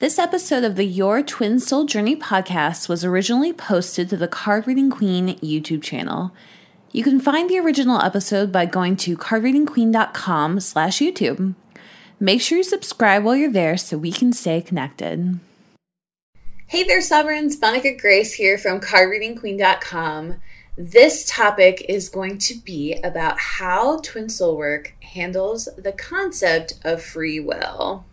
This episode of the Your Twin Soul Journey podcast was originally posted to the Card Reading Queen YouTube channel. You can find the original episode by going to cardreadingqueen.com slash YouTube. Make sure you subscribe while you're there so we can stay connected. Hey there, Sovereigns. Monica Grace here from cardreadingqueen.com. This topic is going to be about how Twin Soul Work handles the concept of free will.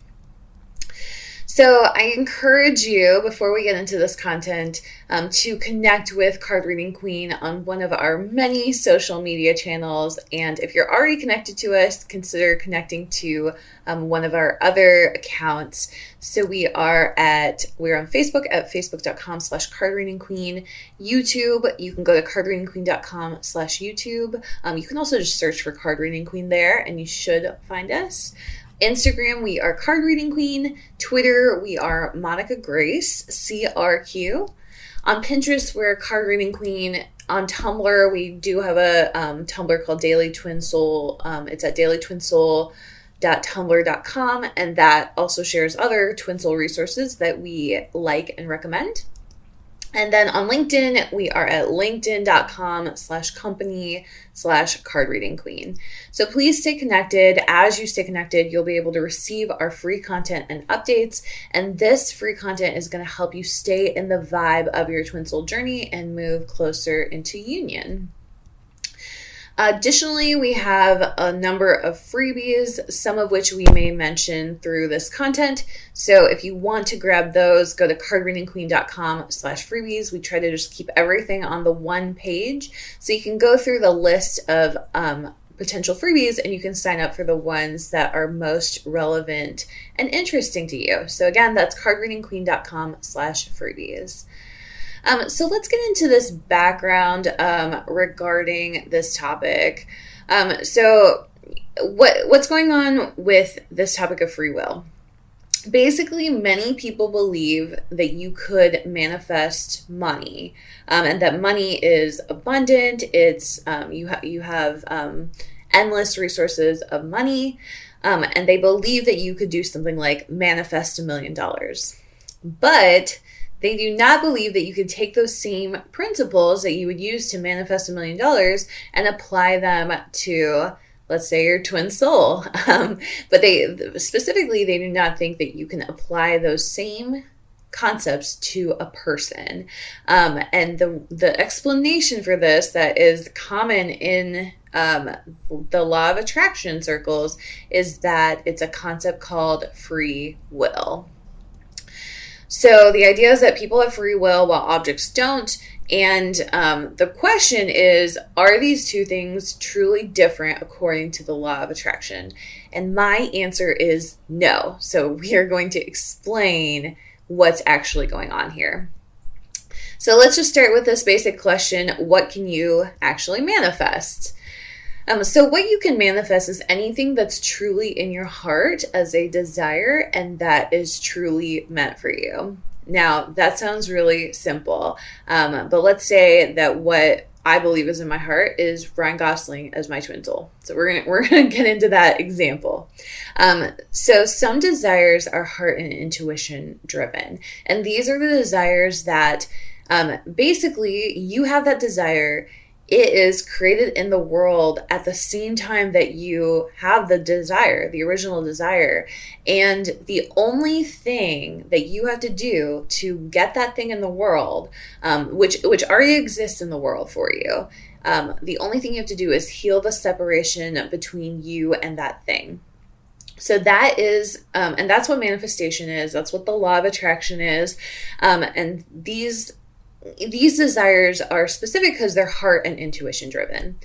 So I encourage you, before we get into this content, um, to connect with Card Reading Queen on one of our many social media channels. And if you're already connected to us, consider connecting to um, one of our other accounts. So we are at we're on Facebook at facebook.com slash card reading queen. YouTube, you can go to cardreadingqueen.com slash YouTube. Um, you can also just search for Card Reading Queen there and you should find us. Instagram, we are Card Reading Queen. Twitter, we are Monica Grace, CRQ. On Pinterest, we're Card Reading Queen. On Tumblr, we do have a um, Tumblr called Daily Twin Soul. Um, it's at dailytwinsoul.tumblr.com, and that also shares other Twin Soul resources that we like and recommend. And then on LinkedIn, we are at linkedin.com slash company slash card reading queen. So please stay connected. As you stay connected, you'll be able to receive our free content and updates. And this free content is going to help you stay in the vibe of your twin soul journey and move closer into union. Additionally, we have a number of freebies, some of which we may mention through this content. So if you want to grab those, go to cardreadingqueen.com slash freebies. We try to just keep everything on the one page so you can go through the list of um, potential freebies and you can sign up for the ones that are most relevant and interesting to you. So again, that's cardreadingqueen.com slash freebies. Um, so let's get into this background um, regarding this topic. Um, so what what's going on with this topic of free will? Basically, many people believe that you could manifest money, um, and that money is abundant. It's um, you have you have um, endless resources of money, and they believe that you could do something like manifest a million dollars. But they do not believe that you can take those same principles that you would use to manifest a million dollars and apply them to let's say your twin soul. Um, but they specifically they do not think that you can apply those same concepts to a person. Um, and the the explanation for this that is common in um, the law of attraction circles is that it's a concept called free will so the idea is that people have free will while objects don't. And um, the question is are these two things truly different according to the law of attraction? And my answer is no. So we are going to explain what's actually going on here. So let's just start with this basic question what can you actually manifest? Um, so, what you can manifest is anything that's truly in your heart as a desire and that is truly meant for you. Now, that sounds really simple, um, but let's say that what I believe is in my heart is Ryan Gosling as my twin soul. So we're gonna we're gonna get into that example. Um, so some desires are heart and intuition driven, and these are the desires that um, basically you have that desire it is created in the world at the same time that you have the desire, the original desire. And the only thing that you have to do to get that thing in the world, um, which which already exists in the world for you, um, the only thing you have to do is heal the separation between you and that thing. So that is, um, and that's what manifestation is. That's what the law of attraction is. Um, and these these desires are specific because they're heart and intuition driven.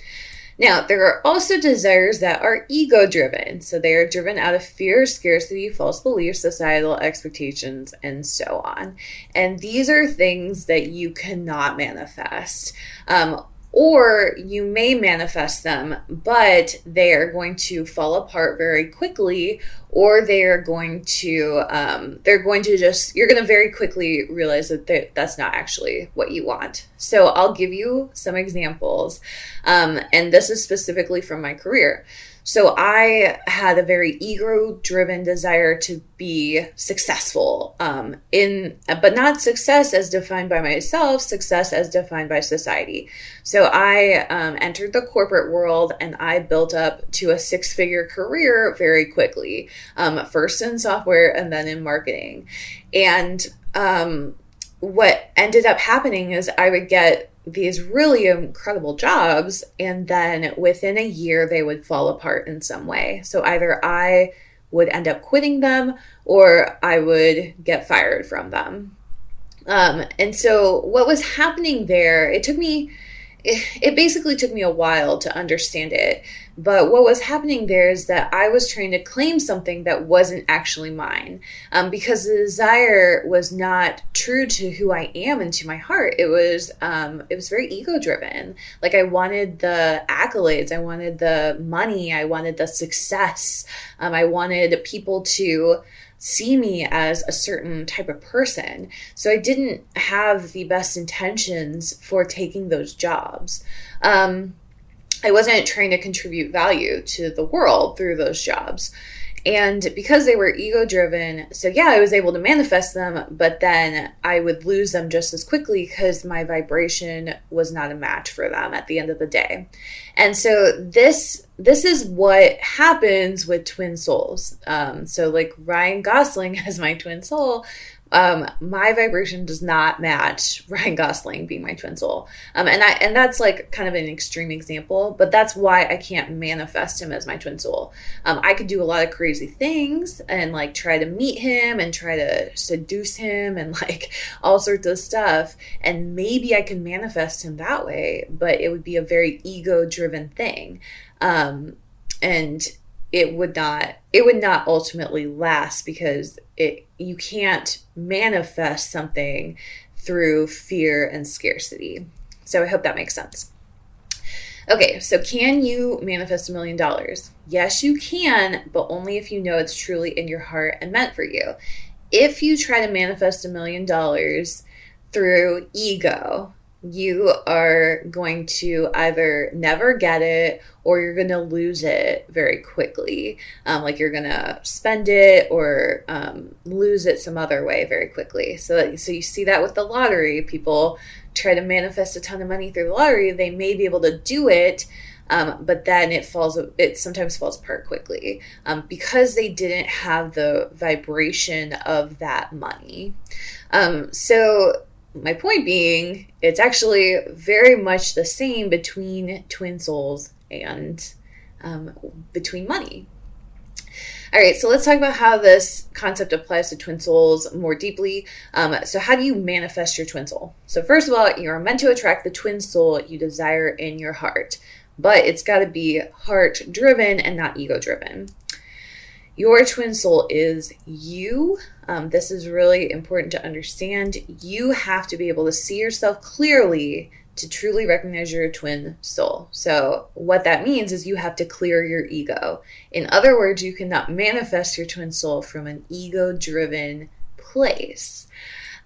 Now, there are also desires that are ego driven. So they are driven out of fear, scarcity, false beliefs, societal expectations, and so on. And these are things that you cannot manifest. Um, or you may manifest them, but they are going to fall apart very quickly, or they are going to um, they're going to just you're going to very quickly realize that that's not actually what you want. So I'll give you some examples, um, and this is specifically from my career. So I had a very ego driven desire to be successful um, in, but not success as defined by myself, success as defined by society. So I um, entered the corporate world and I built up to a six figure career very quickly, um, first in software and then in marketing. And um, what ended up happening is I would get these really incredible jobs and then within a year they would fall apart in some way so either i would end up quitting them or i would get fired from them um, and so what was happening there it took me it, basically took me a while to understand it. But what was happening there is that I was trying to claim something that wasn't actually mine um, because the desire was not true to who I am and to my heart. It was um, it was very ego driven. Like I wanted the accolades, I wanted the money, I wanted the success, um, I wanted people to see me as a certain type of person. So I didn't have the best intentions for taking those jobs. Um, I wasn't trying to contribute value to the world through those jobs. And because they were ego driven, so yeah, I was able to manifest them, but then I would lose them just as quickly because my vibration was not a match for them at the end of the day. And so this this is what happens with twin souls. Um, so like Ryan Gosling as my twin soul um, my vibration does not match Ryan Gosling being my twin soul. Um, and I and that's like kind of an extreme example, but that's why I can't manifest him as my twin soul. Um, I could do a lot of crazy things and like try to meet him and try to seduce him and like all sorts of stuff, and maybe I can manifest him that way, but it would be a very ego driven thing. Um, and it would not it would not ultimately last because it you can't manifest something through fear and scarcity. So I hope that makes sense. Okay, so can you manifest a million dollars? Yes, you can, but only if you know it's truly in your heart and meant for you. If you try to manifest a million dollars through ego, you are going to either never get it or you're going to lose it very quickly. Um, like you're going to spend it or um, lose it some other way very quickly. So, so you see that with the lottery. People try to manifest a ton of money through the lottery. They may be able to do it. Um, but then it falls it sometimes falls apart quickly um, because they didn't have the vibration of that money um, so my point being, it's actually very much the same between twin souls and um, between money. All right, so let's talk about how this concept applies to twin souls more deeply. Um, so, how do you manifest your twin soul? So, first of all, you are meant to attract the twin soul you desire in your heart, but it's got to be heart driven and not ego driven. Your twin soul is you. Um, this is really important to understand. You have to be able to see yourself clearly to truly recognize your twin soul. So, what that means is you have to clear your ego. In other words, you cannot manifest your twin soul from an ego driven place.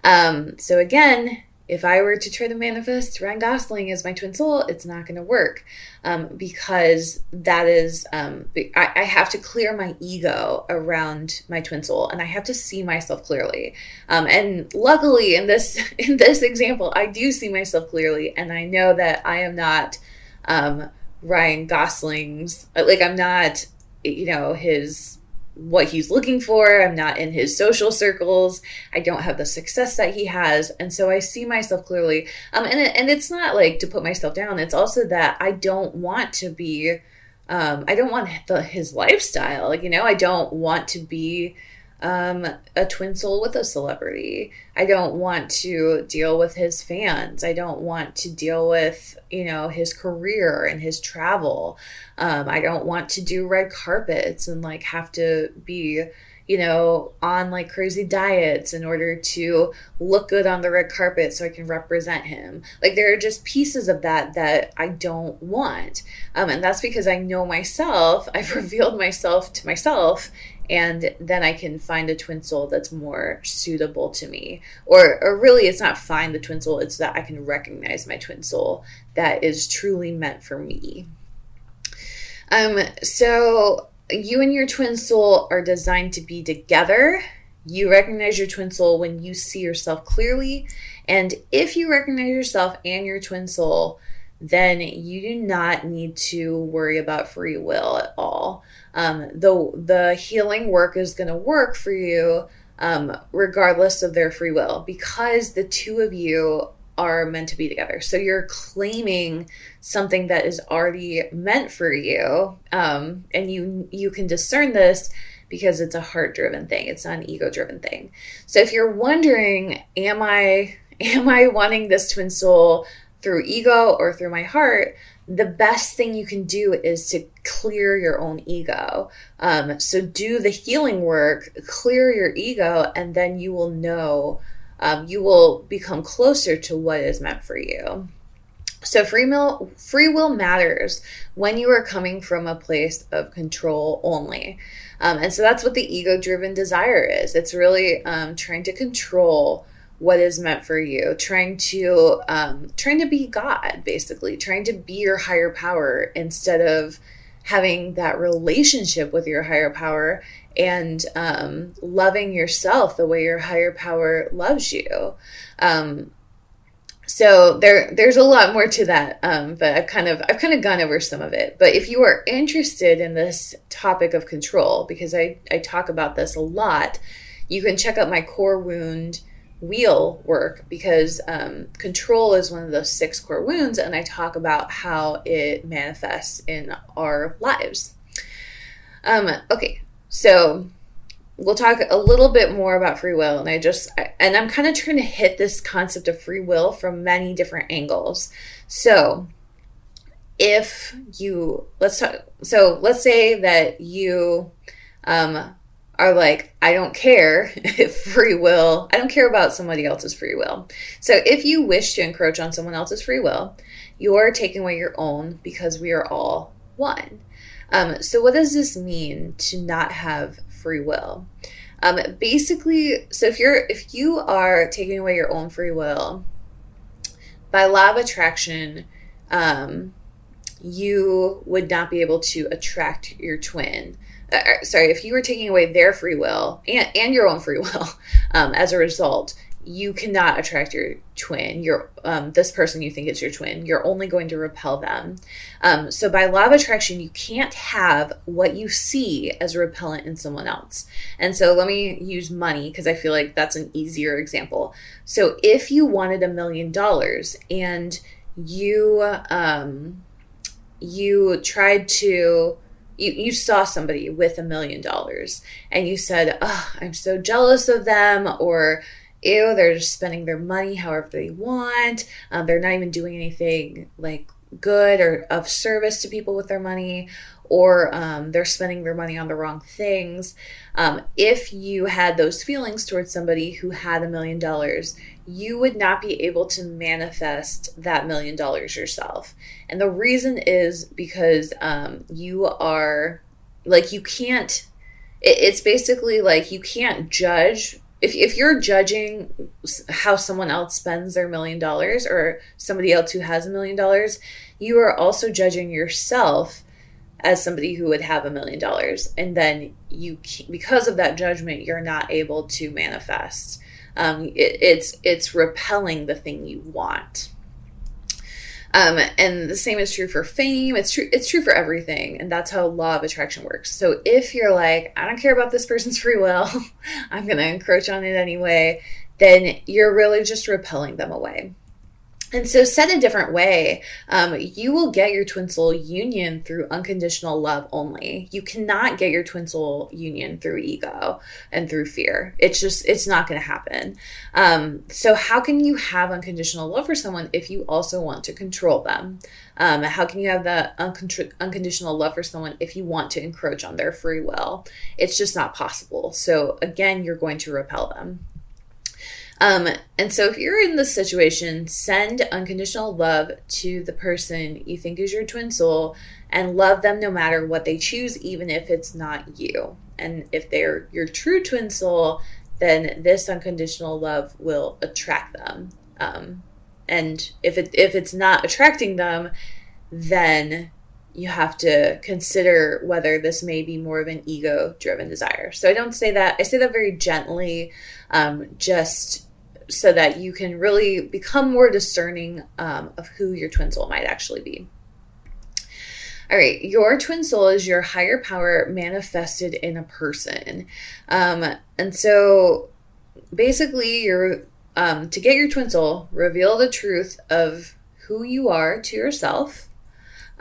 Um, so, again, if I were to try to manifest Ryan Gosling as my twin soul, it's not going to work um, because that is um, I, I, have to clear my ego around my twin soul, and I have to see myself clearly. Um, and luckily, in this in this example, I do see myself clearly, and I know that I am not um, Ryan Gosling's like I'm not you know his what he's looking for. I'm not in his social circles. I don't have the success that he has. And so I see myself clearly. Um, and, and it's not like to put myself down. It's also that I don't want to be, um, I don't want the, his lifestyle. You know, I don't want to be um, a twin soul with a celebrity. I don't want to deal with his fans. I don't want to deal with, you know, his career and his travel. Um, I don't want to do red carpets and like have to be, you know, on like crazy diets in order to look good on the red carpet so I can represent him. Like there are just pieces of that that I don't want. Um, and that's because I know myself. I've revealed myself to myself and then I can find a twin soul that's more suitable to me. Or, or really, it's not find the twin soul, it's that I can recognize my twin soul that is truly meant for me. Um, so you and your twin soul are designed to be together. You recognize your twin soul when you see yourself clearly. And if you recognize yourself and your twin soul, then you do not need to worry about free will at all. Um, the the healing work is going to work for you um, regardless of their free will because the two of you are meant to be together. So you're claiming something that is already meant for you, um, and you you can discern this because it's a heart driven thing. It's not an ego driven thing. So if you're wondering, am I am I wanting this twin soul through ego or through my heart? The best thing you can do is to clear your own ego. Um, so do the healing work, clear your ego, and then you will know. Um, you will become closer to what is meant for you. So free will free will matters when you are coming from a place of control only. Um, and so that's what the ego driven desire is. It's really um, trying to control what is meant for you, trying to um, trying to be God, basically, trying to be your higher power instead of having that relationship with your higher power and um, loving yourself the way your higher power loves you. Um, so there there's a lot more to that um, but i've kind of i've kind of gone over some of it but if you are interested in this topic of control because i i talk about this a lot you can check out my core wound wheel work because um, control is one of those six core wounds and i talk about how it manifests in our lives. Um, okay so we'll talk a little bit more about free will and i just and i'm kind of trying to hit this concept of free will from many different angles. So if you let's talk so let's say that you um are like i don't care if free will i don't care about somebody else's free will so if you wish to encroach on someone else's free will you're taking away your own because we are all one um, so what does this mean to not have free will. Um, basically, so if you're if you are taking away your own free will by law of attraction, um, you would not be able to attract your twin. Uh, uh sorry, if you were taking away their free will and, and your own free will um, as a result, you cannot attract your twin. Your um, this person you think is your twin. You're only going to repel them. Um, so by law of attraction you can't have what you see as a repellent in someone else. And so let me use money because i feel like that's an easier example. So if you wanted a million dollars and you um, you tried to you, you saw somebody with a million dollars and you said oh i'm so jealous of them or ew, they're just spending their money however they want. Um, they're not even doing anything like good or of service to people with their money, or um, they're spending their money on the wrong things. Um, if you had those feelings towards somebody who had a million dollars, you would not be able to manifest that million dollars yourself. And the reason is because um, you are like, you can't, it, it's basically like you can't judge if, if you're judging how someone else spends their million dollars or somebody else who has a million dollars, you are also judging yourself as somebody who would have a million dollars. And then you, because of that judgment, you're not able to manifest. Um, it, it's it's repelling the thing you want. Um, and the same is true for fame. It's true. It's true for everything, and that's how law of attraction works. So if you're like, I don't care about this person's free will, I'm to encroach on it anyway, then you're really just repelling them away. And so, said a different way, um, you will get your twin soul union through unconditional love only. You cannot get your twin soul union through ego and through fear. It's just, it's not going to happen. Um, so, how can you have unconditional love for someone if you also want to control them? Um, how can you have that unconditional love for someone if you want to encroach on their free will? It's just not possible. So, again, you're going to repel them. Um, and so if you're in this situation, send unconditional love to the person you think is your twin soul and love them no matter what they choose, even if it's not you. And if they're your true twin soul, then this unconditional love will attract them. Um, and if it if it's not attracting them, then you have to consider whether this may be more of an ego driven desire. So I don't say that, I say that very gently, um, just so that you can really become more discerning um, of who your twin soul might actually be. All right, your twin soul is your higher power manifested in a person. Um, and so basically, you're um, to get your twin soul, reveal the truth of who you are to yourself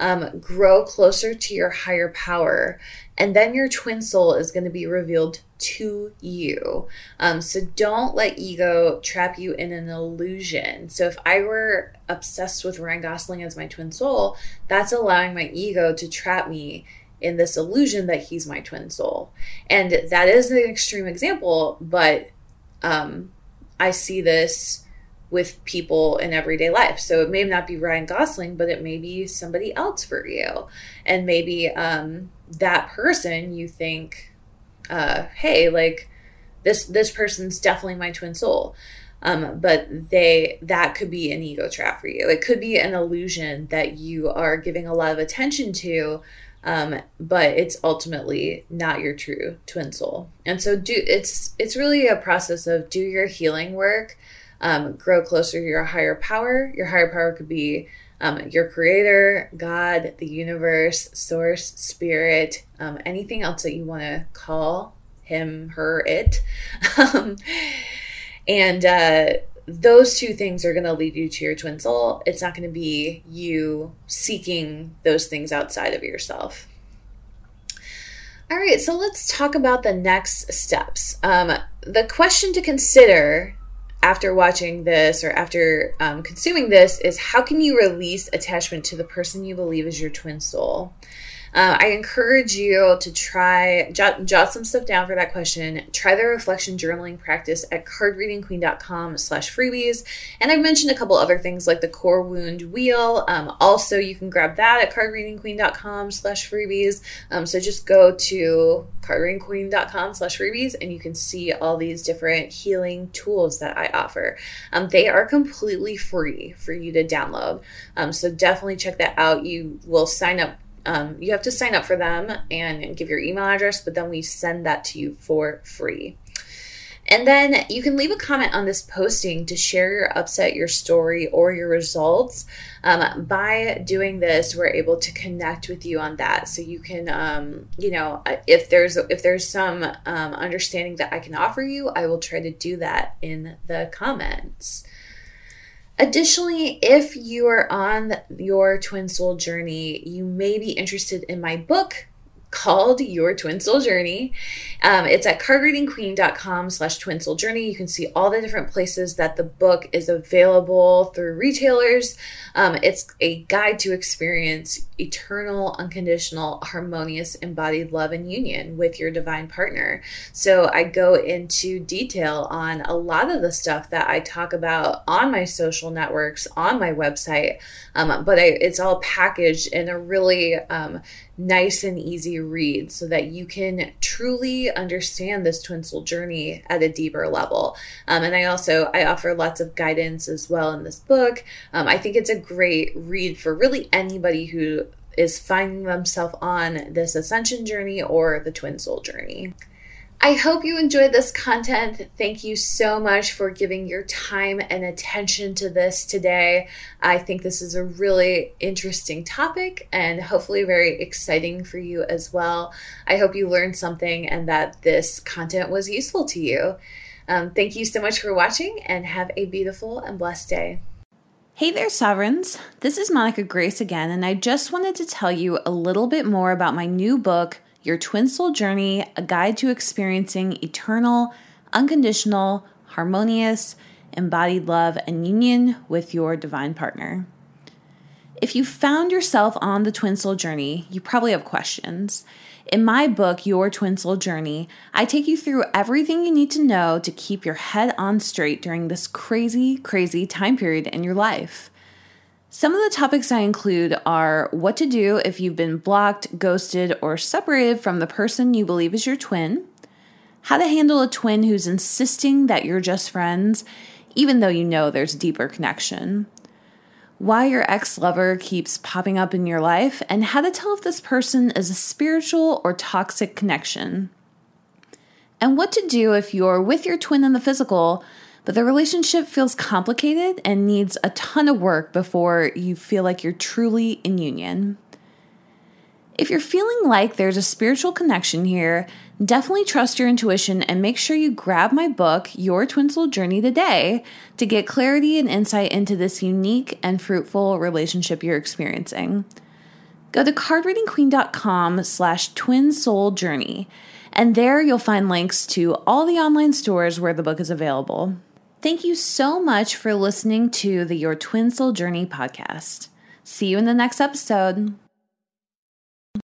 um, grow closer to your higher power. And then your twin soul is going to be revealed to you. Um, so don't let ego trap you in an illusion. So if I were obsessed with Ryan Gosling as my twin soul, that's allowing my ego to trap me in this illusion that he's my twin soul. And that is an extreme example, but um, I see this with people in everyday life. So it may not be Ryan Gosling, but it may be somebody else for you. And maybe um, that person you think, uh, hey, like this this person's definitely my twin soul. Um, but they that could be an ego trap for you. It could be an illusion that you are giving a lot of attention to, um, but it's ultimately not your true twin soul. And so do it's it's really a process of do your healing work um, grow closer to your higher power. Your higher power could be um, your creator, God, the universe, source, spirit, um, anything else that you want to call him, her, it. Um, and uh, those two things are going to lead you to your twin soul. It's not going to be you seeking those things outside of yourself. All right, so let's talk about the next steps. Um, the question to consider after watching this or after um, consuming this is how can you release attachment to the person you believe is your twin soul? Uh, I encourage you to try, jot, jot some stuff down for that question. Try the reflection journaling practice at cardreadingqueen.com slash freebies. And I've mentioned a couple other things like the core wound wheel. Um, also, you can grab that at cardreadingqueen.com slash freebies. Um, so just go to cardreadingqueen.com slash freebies and you can see all these different healing tools that I offer. Um, they are completely free for you to download. Um, so definitely check that out. You will sign up um, you have to sign up for them and give your email address, but then we send that to you for free. And then you can leave a comment on this posting to share your upset, your story, or your results. Um, by doing this, we're able to connect with you on that. So you can, um, you know, if there's if there's some um, understanding that I can offer you, I will try to do that in the comments. Additionally, if you are on your twin soul journey, you may be interested in my book, called Your Twin Soul Journey. Um, it's at cardreadingqueen.com slash twin soul journey. You can see all the different places that the book is available through retailers. Um, it's a guide to experience eternal, unconditional, harmonious, embodied love and union with your divine partner. So I go into detail on a lot of the stuff that I talk about on my social networks, on my website, um, but I, it's all packaged in a really um, nice and easy read so that you can truly understand this twin soul journey at a deeper level. Um, and I also I offer lots of guidance as well in this book. Um, I think it's a great read for really anybody who is finding themselves on this ascension journey or the twin soul journey. I hope you enjoyed this content. Thank you so much for giving your time and attention to this today. I think this is a really interesting topic and hopefully very exciting for you as well. I hope you learned something and that this content was useful to you. Um, thank you so much for watching and have a beautiful and blessed day. Hey there, Sovereigns. This is Monica Grace again, and I just wanted to tell you a little bit more about my new book. Your Twin Soul Journey, a guide to experiencing eternal, unconditional, harmonious, embodied love and union with your divine partner. If you found yourself on the twin soul journey, you probably have questions. In my book, Your Twin Soul Journey, I take you through everything you need to know to keep your head on straight during this crazy, crazy time period in your life. Some of the topics I include are what to do if you've been blocked, ghosted, or separated from the person you believe is your twin, how to handle a twin who's insisting that you're just friends, even though you know there's deeper connection, why your ex lover keeps popping up in your life, and how to tell if this person is a spiritual or toxic connection. And what to do if you're with your twin in the physical, but the relationship feels complicated and needs a ton of work before you feel like you're truly in union. If you're feeling like there's a spiritual connection here, definitely trust your intuition and make sure you grab my book, Your Twin Soul Journey, today to get clarity and insight into this unique and fruitful relationship you're experiencing. Go to cardreadingqueen.com slash twin soul journey, and there you'll find links to all the online stores where the book is available. Thank you so much for listening to the Your Twin Soul Journey podcast. See you in the next episode.